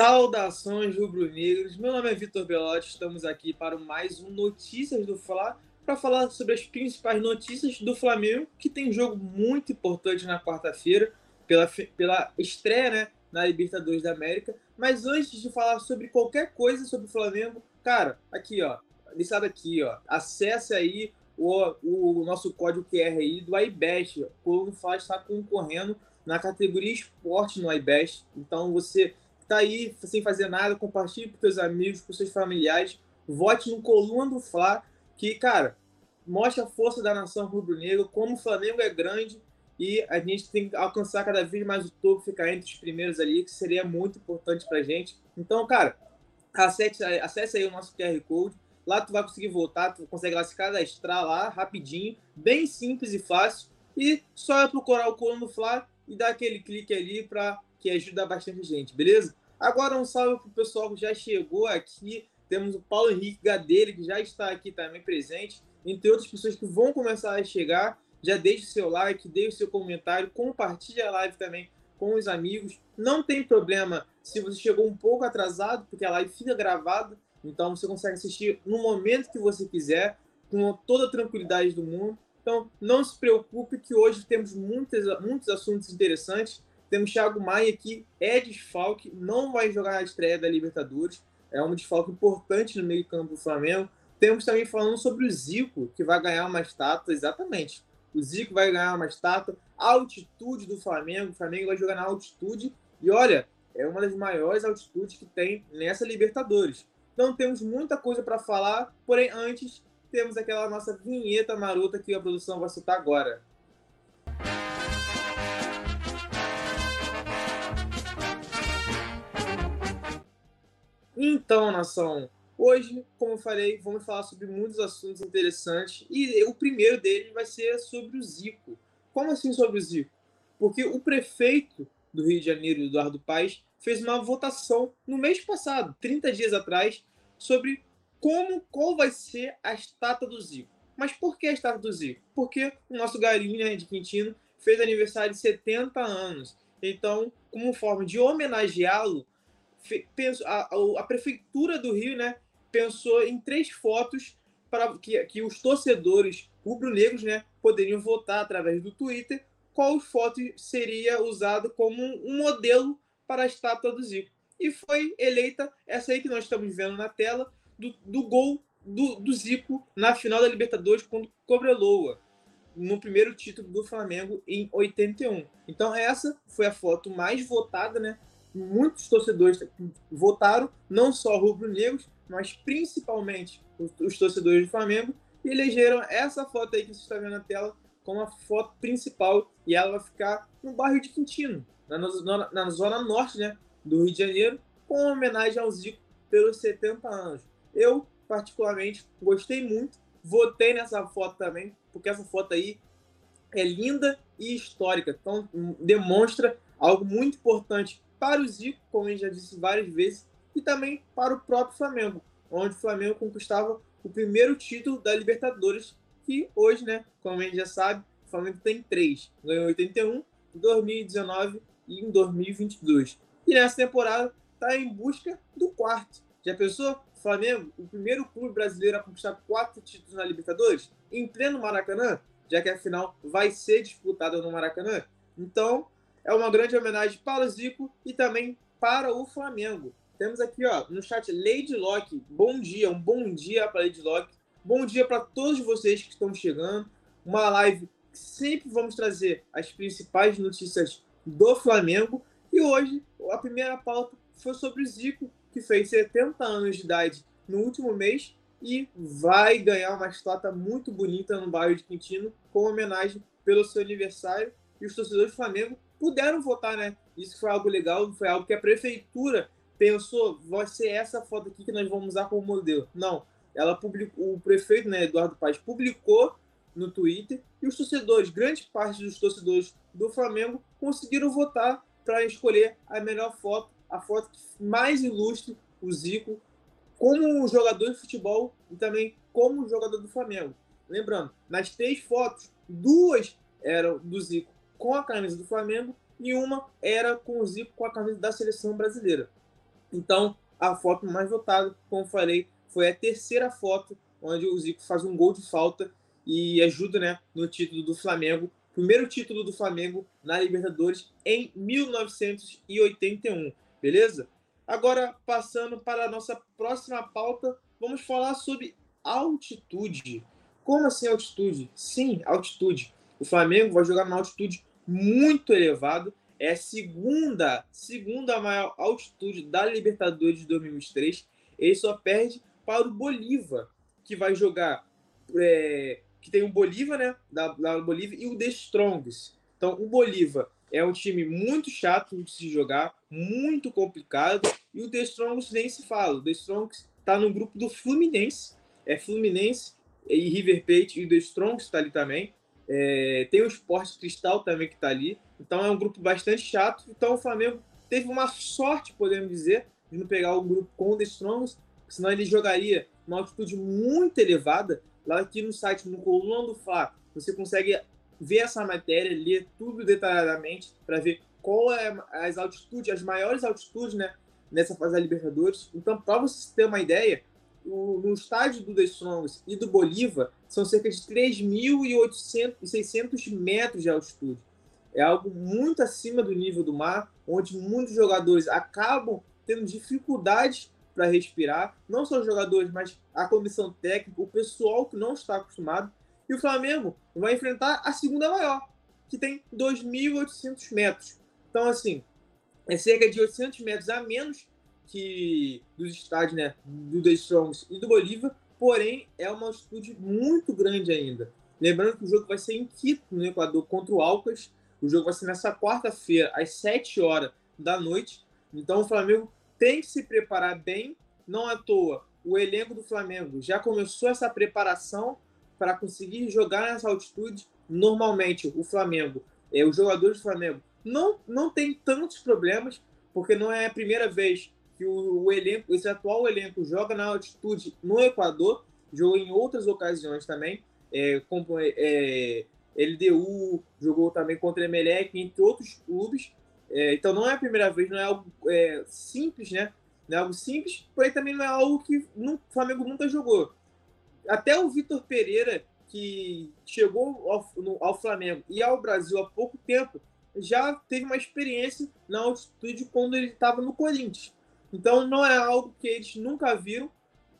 Saudações rubro-negros, meu nome é Vitor Belotti, estamos aqui para mais um Notícias do Fla para falar sobre as principais notícias do Flamengo, que tem jogo muito importante na quarta-feira, pela, pela estreia né, na Libertadores da América. Mas antes de falar sobre qualquer coisa sobre o Flamengo, cara, aqui ó, listado aqui ó, acesse aí o, o nosso código QR aí do iBest, o Fla está concorrendo na categoria esporte no iBest, então você tá aí sem fazer nada, compartilhe com seus amigos, com seus familiares, vote no Coluna do Fla, que, cara, mostra a força da nação rubro-negra, como o Flamengo é grande e a gente tem que alcançar cada vez mais o topo, ficar entre os primeiros ali, que seria muito importante pra gente. Então, cara, acesse, acesse aí o nosso QR Code, lá tu vai conseguir voltar, tu consegue lá se cadastrar lá rapidinho, bem simples e fácil, e só é procurar o Coluna do Fla e dar aquele clique ali para que ajuda bastante gente, beleza? Agora um salve pro pessoal que já chegou aqui. Temos o Paulo Henrique Gadelha, que já está aqui também presente, entre outras pessoas que vão começar a chegar. Já deixe o seu like, deixe o seu comentário, compartilhe a live também com os amigos. Não tem problema se você chegou um pouco atrasado, porque a live fica gravada, então você consegue assistir no momento que você quiser, com toda a tranquilidade do mundo. Então, não se preocupe que hoje temos muitos, muitos assuntos interessantes. Temos Thiago Maia que é desfalque, não vai jogar na estreia da Libertadores. É um desfalque importante no meio campo do Flamengo. Temos também falando sobre o Zico, que vai ganhar uma estátua, exatamente. O Zico vai ganhar uma estátua. A altitude do Flamengo, o Flamengo vai jogar na altitude. E olha, é uma das maiores altitudes que tem nessa Libertadores. Então temos muita coisa para falar, porém antes temos aquela nossa vinheta marota que a produção vai soltar agora. Então, nação, hoje, como eu falei, vamos falar sobre muitos assuntos interessantes e o primeiro deles vai ser sobre o Zico. Como assim sobre o Zico? Porque o prefeito do Rio de Janeiro, Eduardo Paes, fez uma votação no mês passado, 30 dias atrás, sobre como qual vai ser a estátua do Zico. Mas por que a estátua do Zico? Porque o nosso galinho né, de Quintino fez aniversário de 70 anos. Então, como forma de homenageá-lo, a, a, prefeitura do Rio né, pensou em três fotos para que, que os torcedores rubro-negros né, poderiam votar através do Twitter qual foto seria usado como um modelo para a estátua do Zico. E foi eleita essa aí que nós estamos vendo na tela, do, do gol do, do, Zico na final da Libertadores contra Cobreloa, no primeiro título do Flamengo em 81. Então essa foi a foto mais votada, né, muitos torcedores votaram, não só rubro-negros, mas principalmente os, torcedores do Flamengo, e elegeram essa foto aí que você está vendo na tela como a foto principal, e ela vai ficar no bairro de Quintino, na, na, na zona norte né, do Rio de Janeiro, com homenagem ao Zico pelos 70 anos. Eu, particularmente, gostei muito, votei nessa foto também, porque essa foto aí é linda e histórica, então demonstra algo muito importante para o Zico, como a gente já disse várias vezes, e também para o próprio Flamengo, onde o Flamengo conquistava o primeiro título da Libertadores, que hoje, né, como a gente já sabe, o Flamengo tem três. Ganhou 81, em 2019 e em 2022. E nessa temporada está em busca do quarto. Já pensou? Flamengo, o primeiro clube brasileiro a conquistar quatro títulos na Libertadores, em pleno Maracanã, já que a final vai ser disputada no Maracanã. Então, é uma grande homenagem para o Zico e também para o Flamengo. Temos aqui ó, no chat Lady Locke. Bom dia, um bom dia para Lady Locke. Bom dia para todos vocês que estão chegando. Uma live que sempre vamos trazer as principais notícias do Flamengo. E hoje a primeira pauta foi sobre o Zico, que fez 70 anos de idade no último mês e vai ganhar uma estátua muito bonita no bairro de Quintino, com homenagem pelo seu aniversário. E os torcedores do Flamengo puderam votar, né? Isso foi algo legal, foi algo que a prefeitura pensou, vai ser essa foto aqui que nós vamos usar como modelo. Não, ela publicou, o prefeito, né, Eduardo Paz, publicou no Twitter e os torcedores, grande parte dos torcedores do Flamengo conseguiram votar para escolher a melhor foto, a foto que mais ilustre o Zico como jogador de futebol e também como jogador do Flamengo. Lembrando, nas três fotos, duas eram do Zico com a camisa do Flamengo e uma era com o Zico com a camisa da seleção brasileira. Então, a foto mais votada, como falei, foi a terceira foto onde o Zico faz um gol de falta e ajuda né, no título do Flamengo. Primeiro título do Flamengo na Libertadores em 1981, beleza? Agora, passando para a nossa próxima pauta, vamos falar sobre altitude. Como assim altitude? Sim, altitude. O Flamengo vai jogar numa altitude muito elevada. É a segunda, segunda maior altitude da Libertadores de 2023. Ele só perde para o Bolívar, que vai jogar. É, que tem o Bolívar, né? Da, da Bolívia, e o The Strongs. Então, o Bolívar é um time muito chato de se jogar, muito complicado. E o The Strongs nem se fala. O The Strongs está no grupo do Fluminense. É Fluminense e River Plate e o The Strongs está ali também. É, tem o Esporte Cristal também que está ali. Então é um grupo bastante chato. Então o Flamengo teve uma sorte, podemos dizer, de não pegar o grupo com o The Strongs, senão ele jogaria uma altitude muito elevada. Lá aqui no site, no Coluna do Fla, você consegue ver essa matéria, ler tudo detalhadamente para ver qual é as altitudes, as maiores altitudes, né, nessa fase da Libertadores. Então, para você ter uma ideia, o, no estádio do The Strongs e do Bolívar são cerca de 3.600 metros de altitude. É algo muito acima do nível do mar, onde muitos jogadores acabam tendo dificuldades para respirar, não só os jogadores, mas a comissão técnica, o pessoal que não está acostumado. E o Flamengo vai enfrentar a segunda maior, que tem 2.800 metros. Então, assim, é cerca de 800 metros a menos que dos estádios né, do The Strongs e do Bolívar, porém é uma altitude muito grande ainda. Lembrando que o jogo vai ser em Quito, no Equador, contra o Alcas. O jogo vai ser nessa quarta-feira, às 7 horas da noite. Então o Flamengo tem que se preparar bem, não à toa. O elenco do Flamengo já começou essa preparação para conseguir jogar nessa altitude. Normalmente, o Flamengo, é, os jogadores do Flamengo, não, não tem tantos problemas, porque não é a primeira vez que o, o, elenco, esse atual elenco joga na altitude no Equador, jogou em outras ocasiões também, é, como é, LDU, jogou também contra Emelec, entre outros clubes. É, então não é a primeira vez, não é algo é, simples, né? Não é algo simples, porém também não é algo que o Flamengo nunca jogou. Até o Vitor Pereira, que chegou ao, no, ao Flamengo e ao Brasil há pouco tempo, já teve uma experiência na altitude quando ele estava no Corinthians. Então não é algo que eles nunca viram,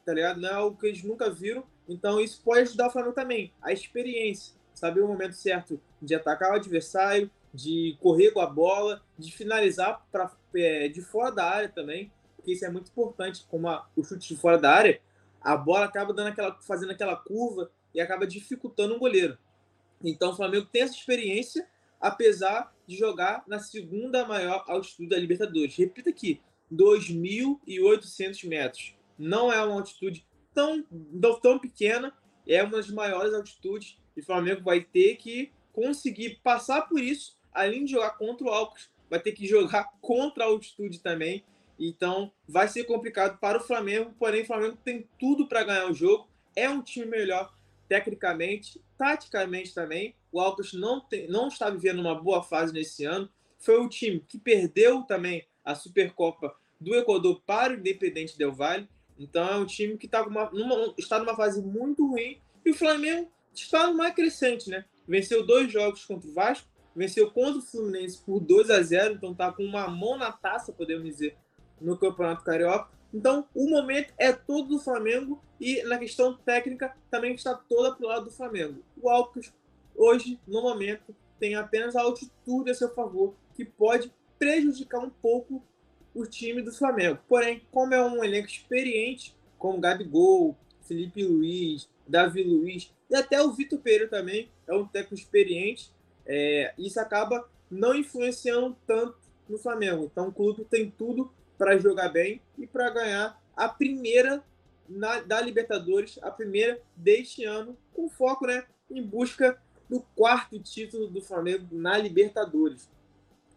tá ligado? Não é algo que eles nunca viram. Então isso pode ajudar o Flamengo também. A experiência, saber o momento certo de atacar o adversário, de correr com a bola, de finalizar pra, é, de fora da área também, porque isso é muito importante, como a, o chute de fora da área, a bola acaba dando aquela, fazendo aquela curva e acaba dificultando o goleiro. Então o Flamengo tem essa experiência, apesar de jogar na segunda maior altitude da Libertadores. Repita aqui, 2.800 metros. Não é uma altitude tão, tão pequena, é uma das maiores altitudes e o Flamengo vai ter que conseguir passar por isso, além de jogar contra o Alcos, vai ter que jogar contra a altitude também. Então vai ser complicado para o Flamengo, porém o Flamengo tem tudo para ganhar o jogo, é um time melhor tecnicamente, taticamente também. O Alcos não, tem, não está vivendo uma boa fase nesse ano. Foi o time que perdeu também a Supercopa do Equador para o Independente Del Valle. Então é um time que tá numa, numa, está numa fase muito ruim. E o Flamengo está numa crescente, né? Venceu dois jogos contra o Vasco, venceu contra o Fluminense por 2 a 0 então tá com uma mão na taça, podemos dizer, no Campeonato Carioca. Então, o momento é todo do Flamengo e na questão técnica também está toda pro lado do Flamengo. O Alcas, hoje, no momento, tem apenas a altitude a seu favor, que pode prejudicar um pouco o time do Flamengo. Porém, como é um elenco experiente, como Gabigol, Felipe Luiz, Davi Luiz e até o Vitor Pereira também é um técnico experiente, é, isso acaba não influenciando tanto no Flamengo. Então o clube tem tudo para jogar bem e para ganhar a primeira na, da Libertadores, a primeira deste ano, com foco né, em busca do quarto título do Flamengo na Libertadores.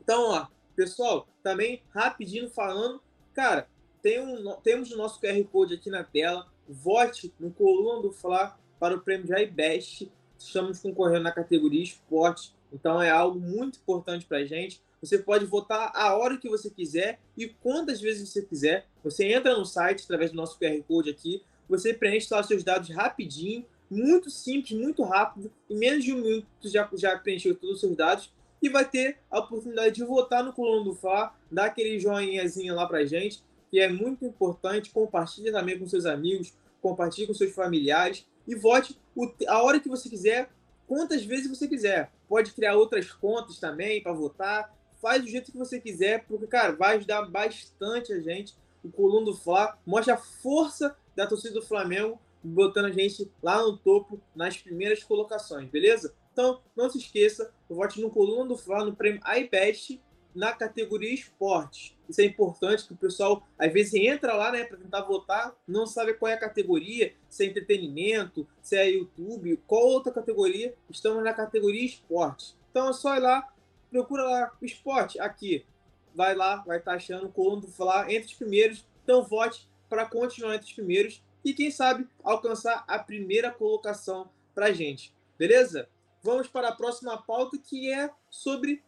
Então, ó, Pessoal, também rapidinho falando, cara, tem um, temos o nosso QR Code aqui na tela. Vote no Coluna do Fla para o prêmio de iBest. Estamos concorrendo na categoria esporte, então é algo muito importante para a gente. Você pode votar a hora que você quiser e quantas vezes você quiser. Você entra no site através do nosso QR Code aqui, você preenche lá os seus dados rapidinho, muito simples, muito rápido. Em menos de um minuto já, já preencheu todos os seus dados e vai ter a oportunidade de votar no Coluna do Fla, dar aquele joinhazinho lá pra gente, que é muito importante. Compartilhe também com seus amigos, compartilhe com seus familiares e vote a hora que você quiser, quantas vezes você quiser. Pode criar outras contas também para votar. Faz do jeito que você quiser, porque, cara, vai ajudar bastante a gente. O Coluna do Fla mostra a força da torcida do Flamengo, botando a gente lá no topo, nas primeiras colocações, beleza? Então, não se esqueça, vote no Coluna do Fla, no prêmio iBest, na categoria esporte. Isso é importante, que o pessoal às vezes entra lá, né, para tentar votar, não sabe qual é a categoria, se é entretenimento, se é YouTube, qual outra categoria. Estamos na categoria esporte. Então é só ir lá, procura lá esporte aqui. Vai lá, vai estar tá achando o Coluna do Fla entre os primeiros. Então vote para continuar entre os primeiros e quem sabe alcançar a primeira colocação para gente. Beleza? Vamos para a próxima pauta que é sobre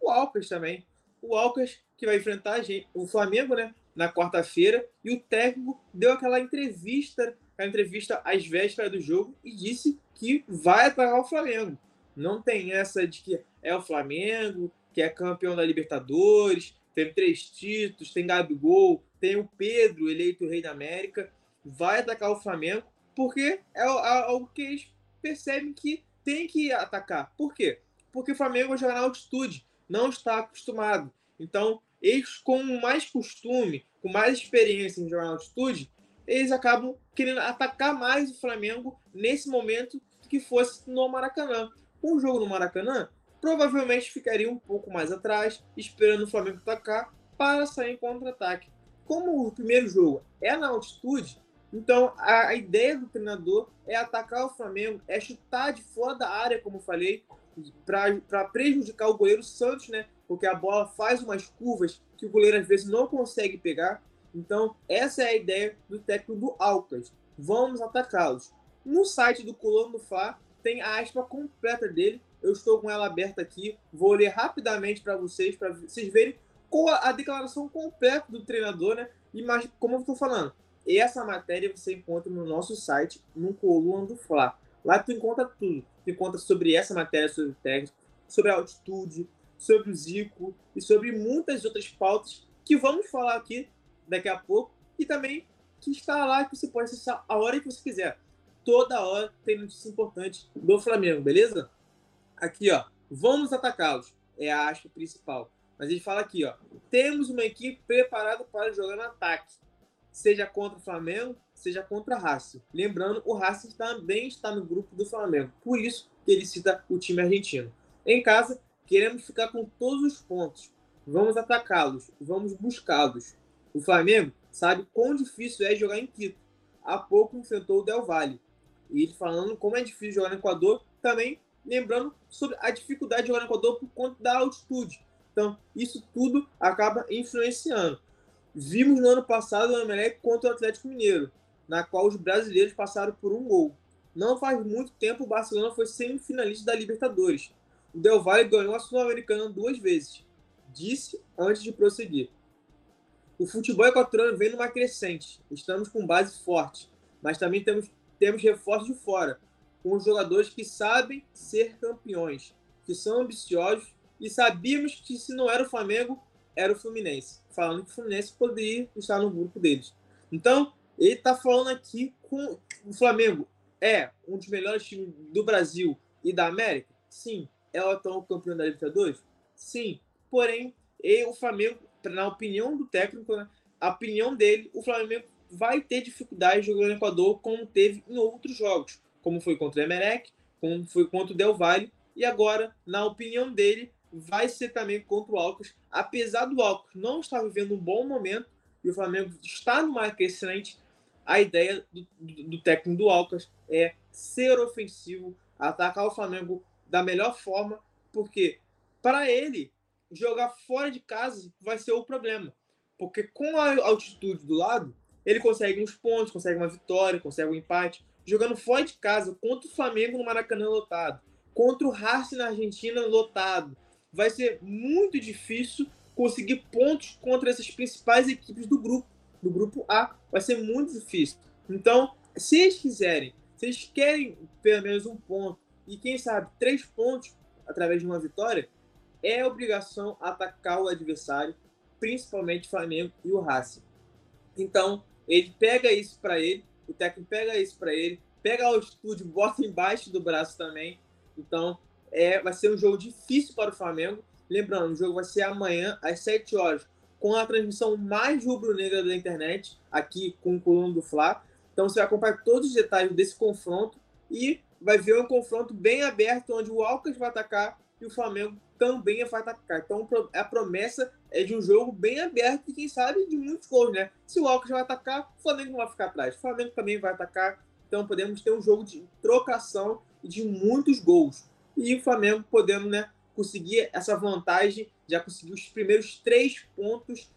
o Alcas também. O Alcas que vai enfrentar gente, o Flamengo, né? Na quarta-feira e o técnico deu aquela entrevista, a entrevista às vésperas do jogo e disse que vai atacar o Flamengo. Não tem essa de que é o Flamengo, que é campeão da Libertadores, tem três títulos, tem Gabigol, tem o Pedro, eleito rei da América, vai atacar o Flamengo, porque é, é algo que eles percebem que tem que atacar. Por quê? Porque o Flamengo vai jogar na altitude, não está acostumado. Então, eles, com mais costume, com mais experiência em jogar na altitude, eles acabam querendo atacar mais o Flamengo nesse momento que fosse no Maracanã. Um jogo no Maracanã, provavelmente ficaria um pouco mais atrás, esperando o Flamengo atacar para sair em contra-ataque. Como o primeiro jogo é na altitude, então a, a, ideia do treinador é atacar o Flamengo, é chutar de fora da área, como falei, para prejudicar o goleiro Santos, né? Porque a bola faz umas curvas que o goleiro às vezes não consegue pegar. Então, essa é a ideia do técnico do Alcas. Vamos atacá-los. No site do Colono do tem a aspa completa dele. Eu estou com ela aberta aqui. Vou ler rapidamente para vocês, para vocês verem com a, declaração completa do treinador, né? E mais, como eu estou falando, essa matéria você encontra no nosso site, no Coluna do Fla. Lá tu encontra tudo. Tu encontra sobre essa matéria, sobre o técnico, sobre a altitude, sobre o Zico e sobre muitas outras pautas que vamos falar aqui daqui a pouco e também que está lá que você pode acessar a hora que você quiser. Toda hora tem notícia importante do Flamengo, beleza? Aqui, ó. Vamos atacá-los. É a aspa principal. Mas ele fala aqui, ó. Temos uma equipe preparada para jogar no ataque. Seja contra o Flamengo, seja contra o Racing. Lembrando, o Racing também está no grupo do Flamengo. Por isso que ele cita o time argentino. Em casa, queremos ficar com todos os pontos. Vamos atacá-los, vamos buscá-los. O Flamengo sabe quão difícil é jogar em Quito. Há pouco enfrentou o Del Valle. E ele falando como é difícil jogar no Equador, também lembrando sobre a dificuldade de jogar no Equador por conta da altitude. Então, isso tudo acaba influenciando. Vimos no ano passado o Emelec contra o Atlético Mineiro, na qual os brasileiros passaram por um gol. Não faz muito tempo o Barcelona foi semifinalista da Libertadores. O Del Valle ganhou a Sul-Americana duas vezes. Disse antes de prosseguir. O futebol equatoriano vem numa crescente. Estamos com base forte, mas também temos, temos reforços de fora, com jogadores que sabem ser campeões, que são ambiciosos e sabíamos que se não era o Flamengo, era o Fluminense. Falando que o Fluminense poderia estar no grupo deles. Então, ele está falando aqui com o Flamengo. É um dos melhores times do Brasil e da América? Sim. É o atual campeão da Libertadores? Sim. Porém, ele, o Flamengo, na opinião do técnico, né, a opinião dele, o Flamengo vai ter dificuldade jogando no Equador como teve em outros jogos, como foi contra o Emelec, como foi contra o Del Valle, e agora, na opinião dele, vai ser também contra o Alcas. Apesar do Alcas não estar vivendo um bom momento e o Flamengo está numa crescente, a ideia do, do, do técnico do Alcas é ser ofensivo, atacar o Flamengo da melhor forma, porque para ele jogar fora de casa vai ser o problema. Porque com a altitude do lado, ele consegue uns pontos, consegue uma vitória, consegue um empate. Jogando fora de casa contra o Flamengo no Maracanã lotado, contra o Racing na Argentina lotado, vai ser muito difícil conseguir pontos contra essas principais equipes do grupo, do grupo A. Vai ser muito difícil. Então, se eles quiserem, se eles querem pelo menos um ponto e quem sabe três pontos através de uma vitória, é obrigação atacar o adversário, principalmente o Flamengo e o Racing. Então, ele pega isso para ele, o técnico pega isso para ele, pega o estúdio, bota embaixo do braço também. Então, é, vai ser um jogo difícil para o Flamengo. Lembrando, o jogo vai ser amanhã às 7 horas, com a transmissão mais rubro-negra da internet, aqui com o Coluna do Fla. Então você vai acompanhar todos os detalhes desse confronto e vai ver um confronto bem aberto, onde o Alcas vai atacar e o Flamengo também vai atacar. Então a promessa é de um jogo bem aberto e quem sabe de muitos gols, né? Se o Alcas vai atacar, o Flamengo não vai ficar atrás. O Flamengo também vai atacar. Então podemos ter um jogo de trocação e de muitos gols. E o Flamengo podendo, né, conseguir essa vantagem, já conseguir os primeiros três pontos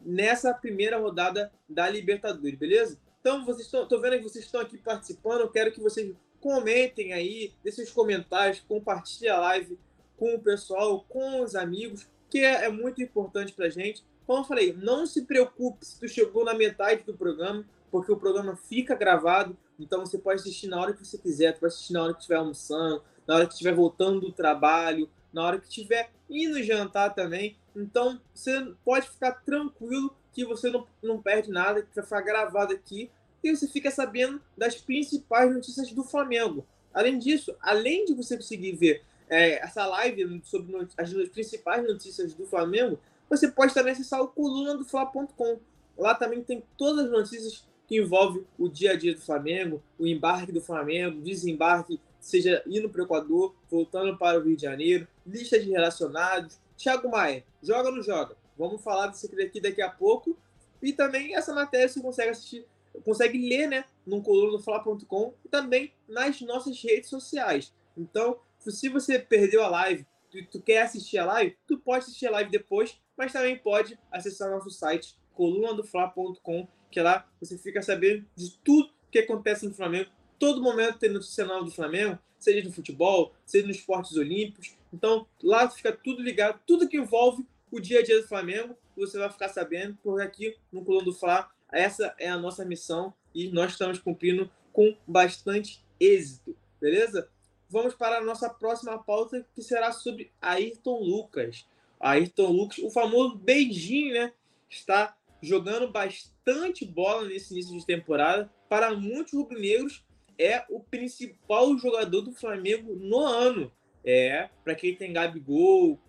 nessa primeira rodada da Libertadores, beleza? Então, vocês estão, tô vendo que vocês estão aqui participando, eu quero que vocês comentem aí, deixem os comentários, compartilhem a live com o pessoal, com os amigos, que é, é muito importante para gente. Como eu falei, não se preocupe se tu chegou na metade do programa, porque o programa fica gravado, então você pode assistir na hora que você quiser, tu pode assistir na hora que estiver almoçando, na hora que estiver voltando do trabalho, na hora que estiver indo jantar também. Então você pode ficar tranquilo que você não, não perde nada, que vai ficar gravado aqui e você fica sabendo das principais notícias do Flamengo. Além disso, além de você conseguir ver é, essa live sobre as principais notícias do Flamengo, você pode também acessar o coluna do Fla.com. Lá também tem todas as notícias que envolvem o dia a dia do Flamengo, o embarque do Flamengo, desembarque, seja indo para o Equador, voltando para o Rio de Janeiro, lista de relacionados. Thiago Maia, joga ou não joga? Vamos falar disso aqui daqui a pouco. E também essa matéria você consegue assistir, consegue ler, né, no coluna do Fla.com e também nas nossas redes sociais. Então, se você perdeu a live, tu, tu quer assistir a live, tu pode assistir a live depois, mas também pode acessar nosso site colunadofla.com, que lá você fica sabendo de tudo que acontece no Flamengo. Todo momento tem notícia do Flamengo, seja no futebol, seja nos esportes olímpicos. Então, lá fica tudo ligado, tudo que envolve o dia a dia do Flamengo, você vai ficar sabendo, porque aqui no Coluna do Fla, essa é a nossa missão e nós estamos cumprindo com bastante êxito, beleza? vamos para a nossa próxima pauta, que será sobre Ayrton Lucas. Ayrton Lucas, o famoso beijinho, né? Está jogando bastante bola nesse início de temporada. Para muitos rubro-negros, é o principal jogador do Flamengo no ano. É, para quem tem Gabigol,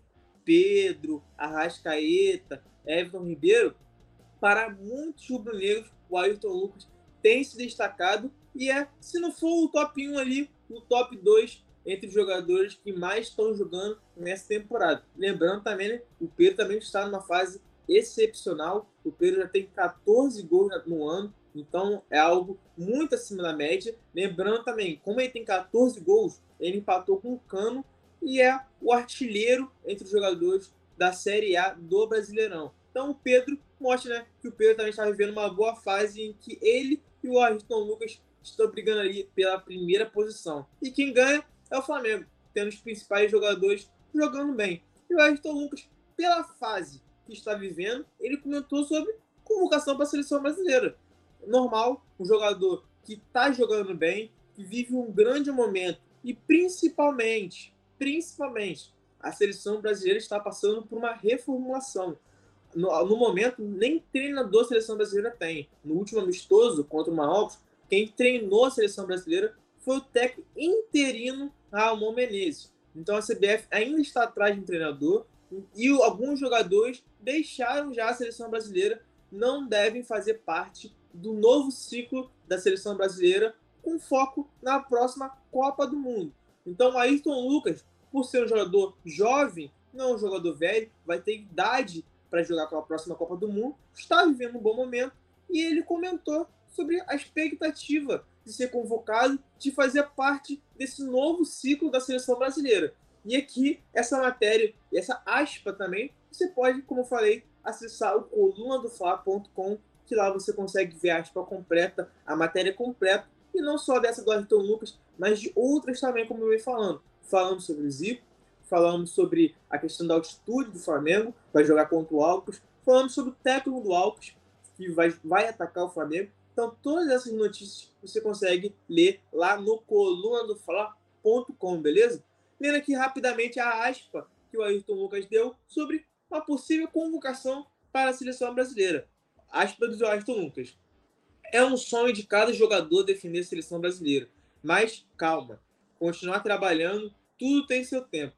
Pedro, Arrascaeta, Everton Ribeiro, para muitos rubro-negros, o Ayrton Lucas tem se destacado e é, se não for o top 1 ali, o top 2 entre os jogadores que mais estão jogando nessa temporada. Lembrando também, né, o Pedro também está numa fase excepcional. O Pedro já tem 14 gols no ano, então é algo muito acima da média. Lembrando também, como ele tem 14 gols, ele empatou com o Cano e é o artilheiro entre os jogadores da Série A do Brasileirão. Então o Pedro mostra né, que o Pedro também está vivendo uma boa fase em que ele e o Ayrton Lucas estão brigando ali pela primeira posição. E quem ganha é o Flamengo, tendo os principais jogadores jogando bem. E o Ayrton Lucas, pela fase que está vivendo, ele comentou sobre convocação para a seleção brasileira. Normal, um jogador que está jogando bem, que vive um grande momento e principalmente, principalmente, a seleção brasileira está passando por uma reformulação. No, no momento, nem treinador seleção brasileira tem. No último amistoso contra o Marrocos, quem treinou a seleção brasileira foi o técnico interino Ramon Menezes. Então a CBF ainda está atrás de um treinador e alguns jogadores deixaram já a seleção brasileira, não devem fazer parte do novo ciclo da seleção brasileira com foco na próxima Copa do Mundo. Então Ayrton Lucas, por ser um jogador jovem, não um jogador velho, vai ter idade para jogar com a próxima Copa do Mundo, está vivendo um bom momento e ele comentou sobre a expectativa de ser convocado, de fazer parte desse novo ciclo da seleção brasileira. E aqui, essa matéria, e essa aspa também, você pode, como eu falei, acessar o colunadofla.com, que lá você consegue ver a aspa completa, a matéria completa, e não só dessa do Ayrton Lucas, mas de outras também, como eu venho falando. Falando sobre o Zico, falamos sobre a questão da altitude do Flamengo, vai jogar contra o Alcos, falamos sobre o técnico do Alcos, que vai, vai atacar o Flamengo. Então, todas essas notícias você consegue ler lá no coluna do Fla.com, beleza? Lendo aqui rapidamente a aspa que o Ayrton Lucas deu sobre uma possível convocação para a seleção brasileira. Aspa do Ayrton Lucas. É um sonho de cada jogador defender a seleção brasileira. Mas calma, continuar trabalhando, tudo tem seu tempo.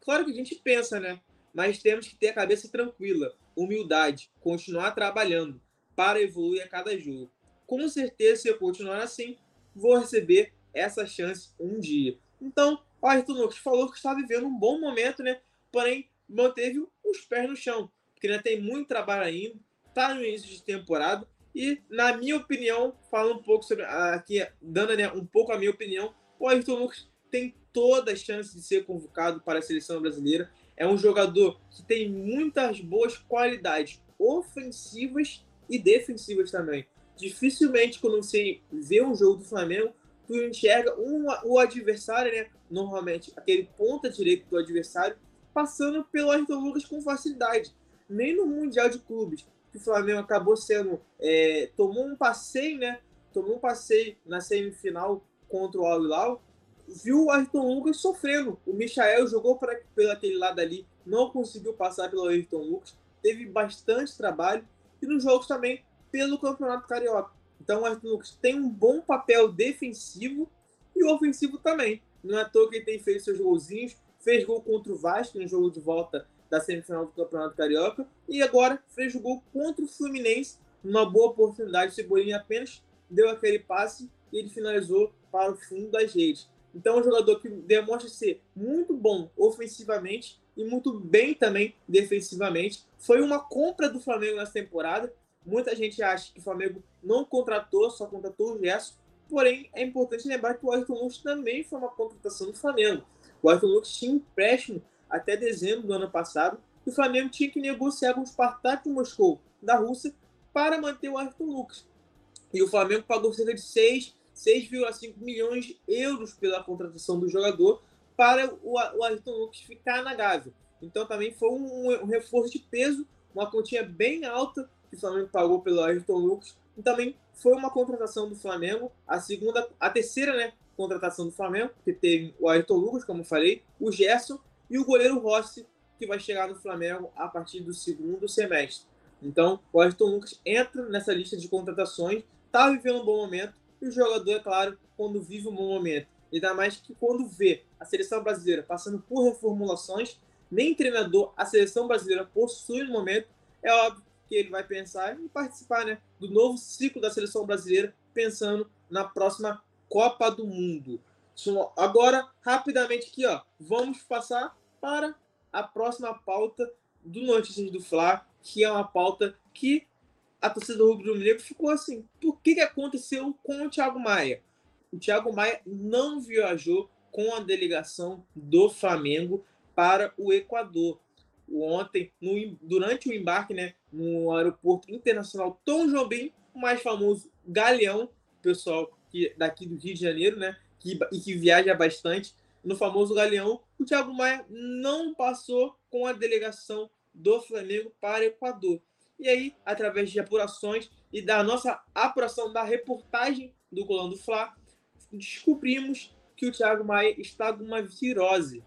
Claro que a gente pensa, né? Mas temos que ter a cabeça tranquila, humildade, continuar trabalhando para evoluir a cada jogo. Com certeza, se eu continuar assim, vou receber essa chance um dia. Então, o Ayrton Lucas falou que está vivendo um bom momento, né? Porém, manteve os pés no chão, porque ainda tem muito trabalho ainda, está no início de temporada e, na minha opinião, falando um pouco sobre aqui, dando né, um pouco a minha opinião, o Ayrton Lucas tem toda a chance de ser convocado para a seleção brasileira. É um jogador que tem muitas boas qualidades ofensivas e defensivas também. Dificilmente, quando você vê um jogo do Flamengo, tu enxerga um, o adversário, né? Normalmente, aquele ponta direito do adversário, passando pelo Ayrton Lucas com facilidade. Nem no Mundial de Clubes, que o Flamengo acabou sendo. É, tomou um passeio, né? Tomou um passeio na semifinal contra o Al Hilal, viu o Ayrton Lucas sofrendo. O Michael jogou para aquele lado ali, não conseguiu passar pelo Ayrton Lucas, teve bastante trabalho e nos jogos também pelo Campeonato Carioca. Então o Ayrton Lucas tem um bom papel defensivo e ofensivo também. Não é à toa que ele tem feito seus golzinhos, fez gol contra o Vasco no jogo de volta da semifinal do Campeonato Carioca e agora fez o gol contra o Fluminense numa boa oportunidade. O Cebolinha apenas deu aquele passe e ele finalizou para o fundo das redes. Então, é um jogador que demonstra ser muito bom ofensivamente e muito bem também defensivamente. Foi uma compra do Flamengo nessa temporada. Muita gente acha que o Flamengo não contratou, só contratou o Gerson. Porém, é importante lembrar que o Ayrton Lucas também foi uma contratação do Flamengo. O Ayrton Lucas tinha empréstimo até dezembro do ano passado o Flamengo tinha que negociar com o Spartak Moscou da Rússia para manter o Ayrton Lucas. E o Flamengo pagou cerca de 6 6,5 milhões de euros pela contratação do jogador para o, o Ayrton Lucas ficar na Gávea. Então também foi um, um, reforço de peso, uma quantia bem alta que o Flamengo pagou pelo Ayrton Lucas. E também foi uma contratação do Flamengo, a segunda, a terceira, né, contratação do Flamengo, que teve o Ayrton Lucas, como eu falei, o Gerson e o goleiro Rossi, que vai chegar no Flamengo a partir do segundo semestre. Então, o Ayrton Lucas entra nessa lista de contratações, está vivendo um bom momento, e o jogador, é claro, quando vive um bom momento. Ainda mais que quando vê a seleção brasileira passando por reformulações, nem treinador a seleção brasileira possui no momento, é óbvio que ele vai pensar em participar né, do novo ciclo da seleção brasileira, pensando na próxima Copa do Mundo. Agora, rapidamente aqui, ó, vamos passar para a próxima pauta do Notícias do Fla, que é uma pauta que a torcida do Rubro Negro ficou assim: por que, que aconteceu com o Thiago Maia? O Thiago Maia não viajou com a delegação do Flamengo para o Equador. Ontem, no, durante o embarque né, no aeroporto internacional Tom Jobim, o mais famoso Galeão, pessoal que, daqui do Rio de Janeiro, né, que, e que viaja bastante, no famoso Galeão, o Thiago Maia não passou com a delegação do Flamengo para Equador. E aí, através de apurações e da nossa apuração da reportagem do Colão do Fla, descobrimos que o Thiago Maia está com uma virose.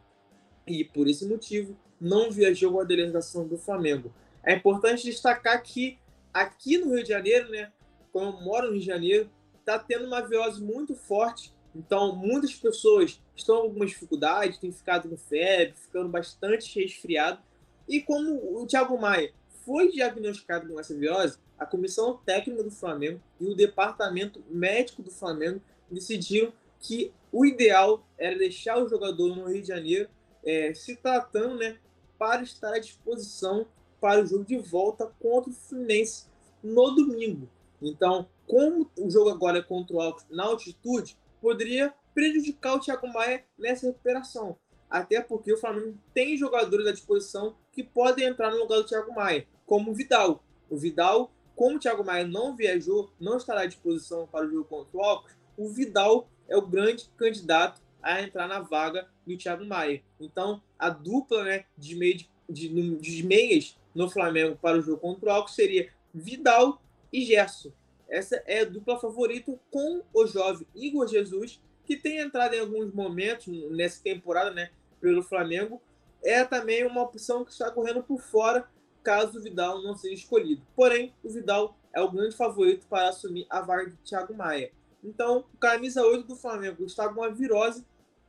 E por esse motivo não viajou com a delegação do Flamengo. É importante destacar que aqui no Rio de Janeiro, né, como eu moro no Rio de Janeiro, está tendo uma virose muito forte. Então, muitas pessoas estão com algumas dificuldades, têm ficado com febre, ficando bastante resfriado. E como o Thiago Maia foi diagnosticado com essa virose, a comissão técnica do Flamengo e o departamento médico do Flamengo decidiram que o ideal era deixar o jogador no Rio de Janeiro é, se tratando né, para estar à disposição para o jogo de volta contra o Fluminense no domingo. Então, como o jogo agora é contra o Alto na altitude, poderia prejudicar o Thiago Maia nessa recuperação. Até porque o Flamengo tem jogadores à disposição que podem entrar no lugar do Thiago Maia como o Vidal. O Vidal, como o Thiago Maia não viajou, não estará à disposição para o jogo contra o Alcos, o Vidal é o grande candidato a entrar na vaga do Thiago Maia. Então, a dupla né, de, de, de, de meias no Flamengo para o jogo contra o Alco seria Vidal e Gerson. Essa é a dupla favorita com o jovem Igor Jesus, que tem entrado em alguns momentos nessa temporada né, pelo Flamengo. É também uma opção que está correndo por fora caso o Vidal não seja escolhido. Porém, o Vidal é o grande favorito para assumir a vaga de Thiago Maia. Então, o camisa 8 do Flamengo, Gustavo Virose,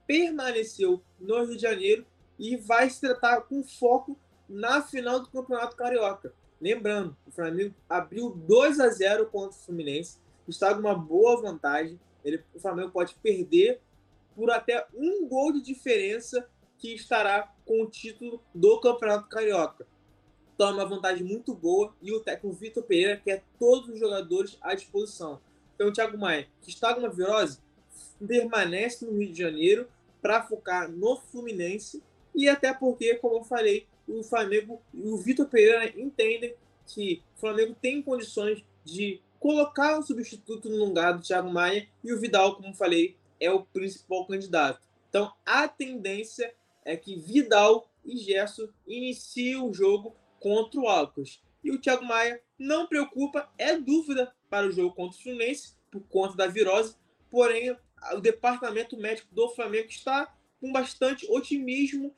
permaneceu no Rio de Janeiro e vai se tratar com foco na final do Campeonato Carioca. Lembrando, o Flamengo abriu 2 a 0 contra o Fluminense, está com uma boa vantagem. Ele, o Flamengo pode perder por até um gol de diferença que estará com o título do Campeonato Carioca. Então é uma vantagem muito boa e o técnico Vitor Pereira quer todos os jogadores à disposição. Então o Thiago Maia, que está com uma virose, permanece no Rio de Janeiro para focar no Fluminense e até porque, como eu falei, o Flamengo e o Vitor Pereira entendem que o Flamengo tem condições de colocar um substituto no lugar do Thiago Maia e o Vidal, como falei, é o principal candidato. Então a tendência é que Vidal e Gerson iniciem o jogo contra o Alcas. E o Thiago Maia não preocupa, é dúvida para o jogo contra o Fluminense, por conta da virose, porém o departamento médico do Flamengo está com bastante otimismo,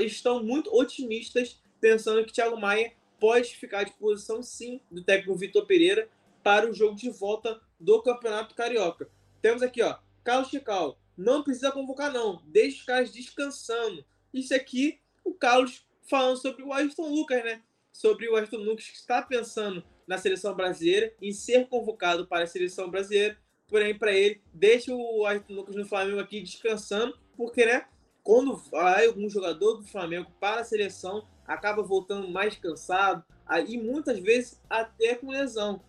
estão muito otimistas, pensando que Thiago Maia pode ficar à disposição sim do técnico Vitor Pereira para o jogo de volta do Campeonato Carioca. Temos aqui, ó, Carlos Chical, não precisa convocar não, deixa os caras descansando. Isso aqui, o Carlos falando sobre o Ayrton Lucas, né? Sobre o Ayrton Lucas que está pensando na seleção brasileira, em ser convocado para a seleção brasileira. Porém, para ele, deixa o Ayrton Lucas no Flamengo aqui descansando, porque, né? Quando vai algum jogador do Flamengo para a seleção, acaba voltando mais cansado e muitas vezes até com lesão.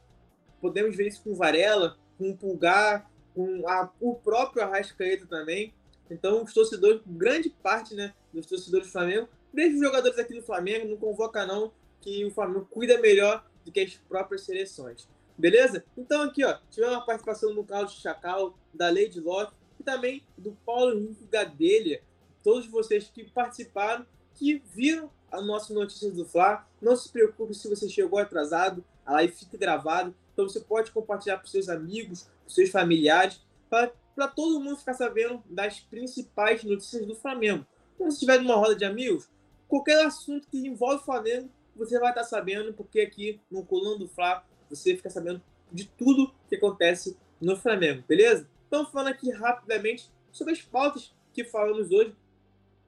Podemos ver isso com Varela, com Pulgar, com a, o próprio Arrascaeta também. Então, os torcedores, grande parte né, dos torcedores do Flamengo, Deixa os jogadores aqui do Flamengo, não convoca não, que o Flamengo cuida melhor do que as próprias seleções. Beleza? Então aqui, ó, tivemos uma participação do Carlos Chacal, da Lady Locke e também do Paulo Henrique Gadelha. Todos vocês que participaram, que viram as nossas notícias do Fla. Não se preocupe se você chegou atrasado, a live fica gravada. Então você pode compartilhar para seus amigos, para seus familiares, para todo mundo ficar sabendo das principais notícias do Flamengo. Quando você estiver numa roda de amigos, qualquer assunto que envolve o Flamengo, você vai estar sabendo, porque aqui no Coluna do Fla você fica sabendo de tudo que acontece no Flamengo, beleza? Então, falando aqui rapidamente sobre as pautas que falamos hoje.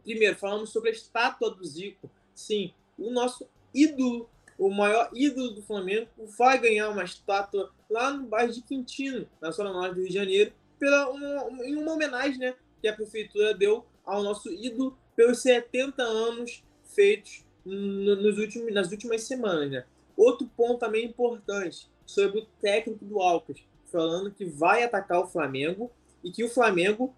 Primeiro, falamos sobre a estátua do Zico. Sim, o nosso ídolo, o maior ídolo do Flamengo, vai ganhar uma estátua lá no bairro de Quintino, na zona norte do Rio de Janeiro, pela uma, em uma homenagem né, que a prefeitura deu ao nosso ídolo pelos 70 anos feitos nos últimos, nas últimas semanas. Né? Outro ponto também importante sobre o técnico do Alcas, falando que vai atacar o Flamengo e que o Flamengo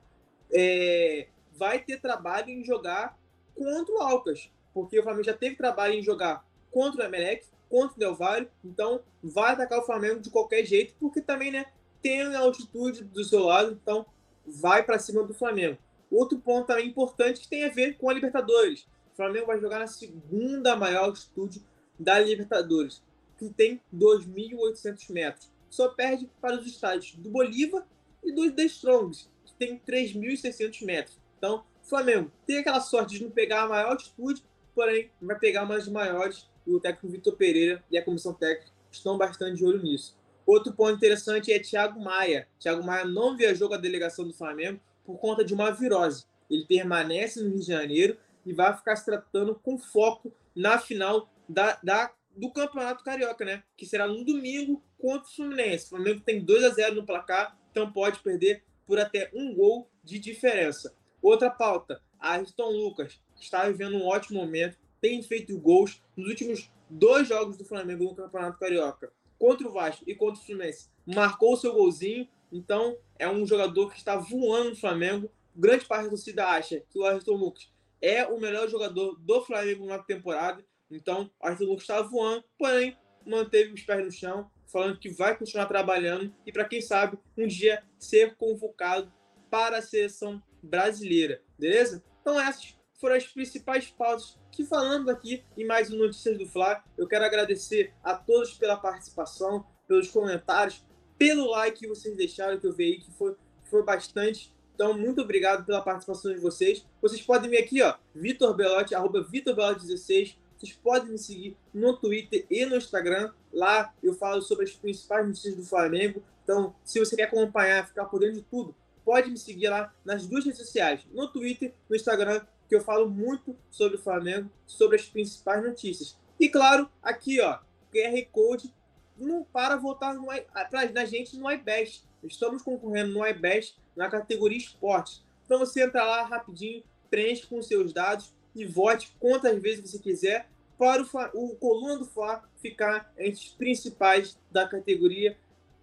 é, vai ter trabalho em jogar contra o Alcas, porque o Flamengo já teve trabalho em jogar contra o Emelec, contra o Del Valle, então vai atacar o Flamengo de qualquer jeito, porque também né, tem a altitude do seu lado, então vai para cima do Flamengo. Outro ponto também importante que tem a ver com a Libertadores. Flamengo vai jogar na segunda maior altitude da Libertadores, que tem 2.800 metros. Só perde para os estádios do Bolívar e do The Strongs, que tem 3.600 metros. Então, Flamengo tem aquela sorte de não pegar a maior altitude, porém vai pegar uma das maiores e o técnico Vitor Pereira e a comissão técnica estão bastante de olho nisso. Outro ponto interessante é Thiago Maia. Thiago Maia não viajou com a delegação do Flamengo por conta de uma virose. Ele permanece no Rio de Janeiro e vai ficar se tratando com foco na final da, da, do Campeonato Carioca, né? Que será no domingo contra o Fluminense. O Flamengo tem 2 a 0 no placar, então pode perder por até um gol de diferença. Outra pauta, Ayrton Lucas está vivendo um ótimo momento, tem feito gols nos últimos dois jogos do Flamengo no Campeonato Carioca, contra o Vasco e contra o Fluminense. Marcou seu golzinho, então é um jogador que está voando no Flamengo. Grande parte da torcida acha que o Ayrton Lucas é o melhor jogador do Flamengo na temporada. Então, o Arthur Lucas está voando, porém, manteve os pés no chão, falando que vai continuar trabalhando e, para quem sabe, um dia ser convocado para a seleção brasileira, beleza? Então essas foram as principais pautas que falamos aqui em mais um Notícias do Fla. Eu quero agradecer a todos pela participação, pelos comentários, pelo like que vocês deixaram, que eu vi aí, que foi, foi bastante. Então, muito obrigado pela participação de vocês. Vocês podem vir aqui, ó, Vitor Belotti, arroba Vitor Belotti 16. Vocês podem me seguir no Twitter e no Instagram. Lá eu falo sobre as principais notícias do Flamengo. Então, se você quer acompanhar, ficar por dentro de tudo, pode me seguir lá nas duas redes sociais, no Twitter, no Instagram, que eu falo muito sobre o Flamengo, sobre as principais notícias. E claro, aqui ó, QR Code não para votar no, pra, na gente no iBest. Estamos concorrendo no iBest na categoria esportes. Então você entra lá rapidinho, preenche com seus dados e vote quantas vezes você quiser para o, o Coluna do Fla ficar entre os principais da categoria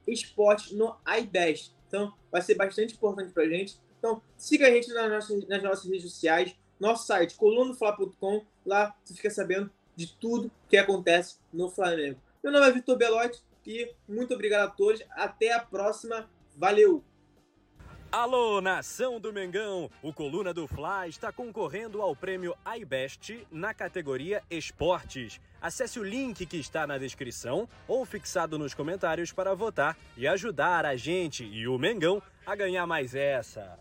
esportes no iBest. Então vai ser bastante importante para a gente. Então siga a gente nas nossas, nas nossas redes sociais, nosso site colunofla.com, lá você fica sabendo de tudo que acontece no Flamengo. Meu nome é Vitor Belotti e muito obrigado a todos. Até a próxima. Valeu! Alô, nação do Mengão! O Coluna do Fla está concorrendo ao prêmio iBest na categoria Esportes. Acesse o link que está na descrição ou fixado nos comentários para votar e ajudar a gente e o Mengão a ganhar mais essa.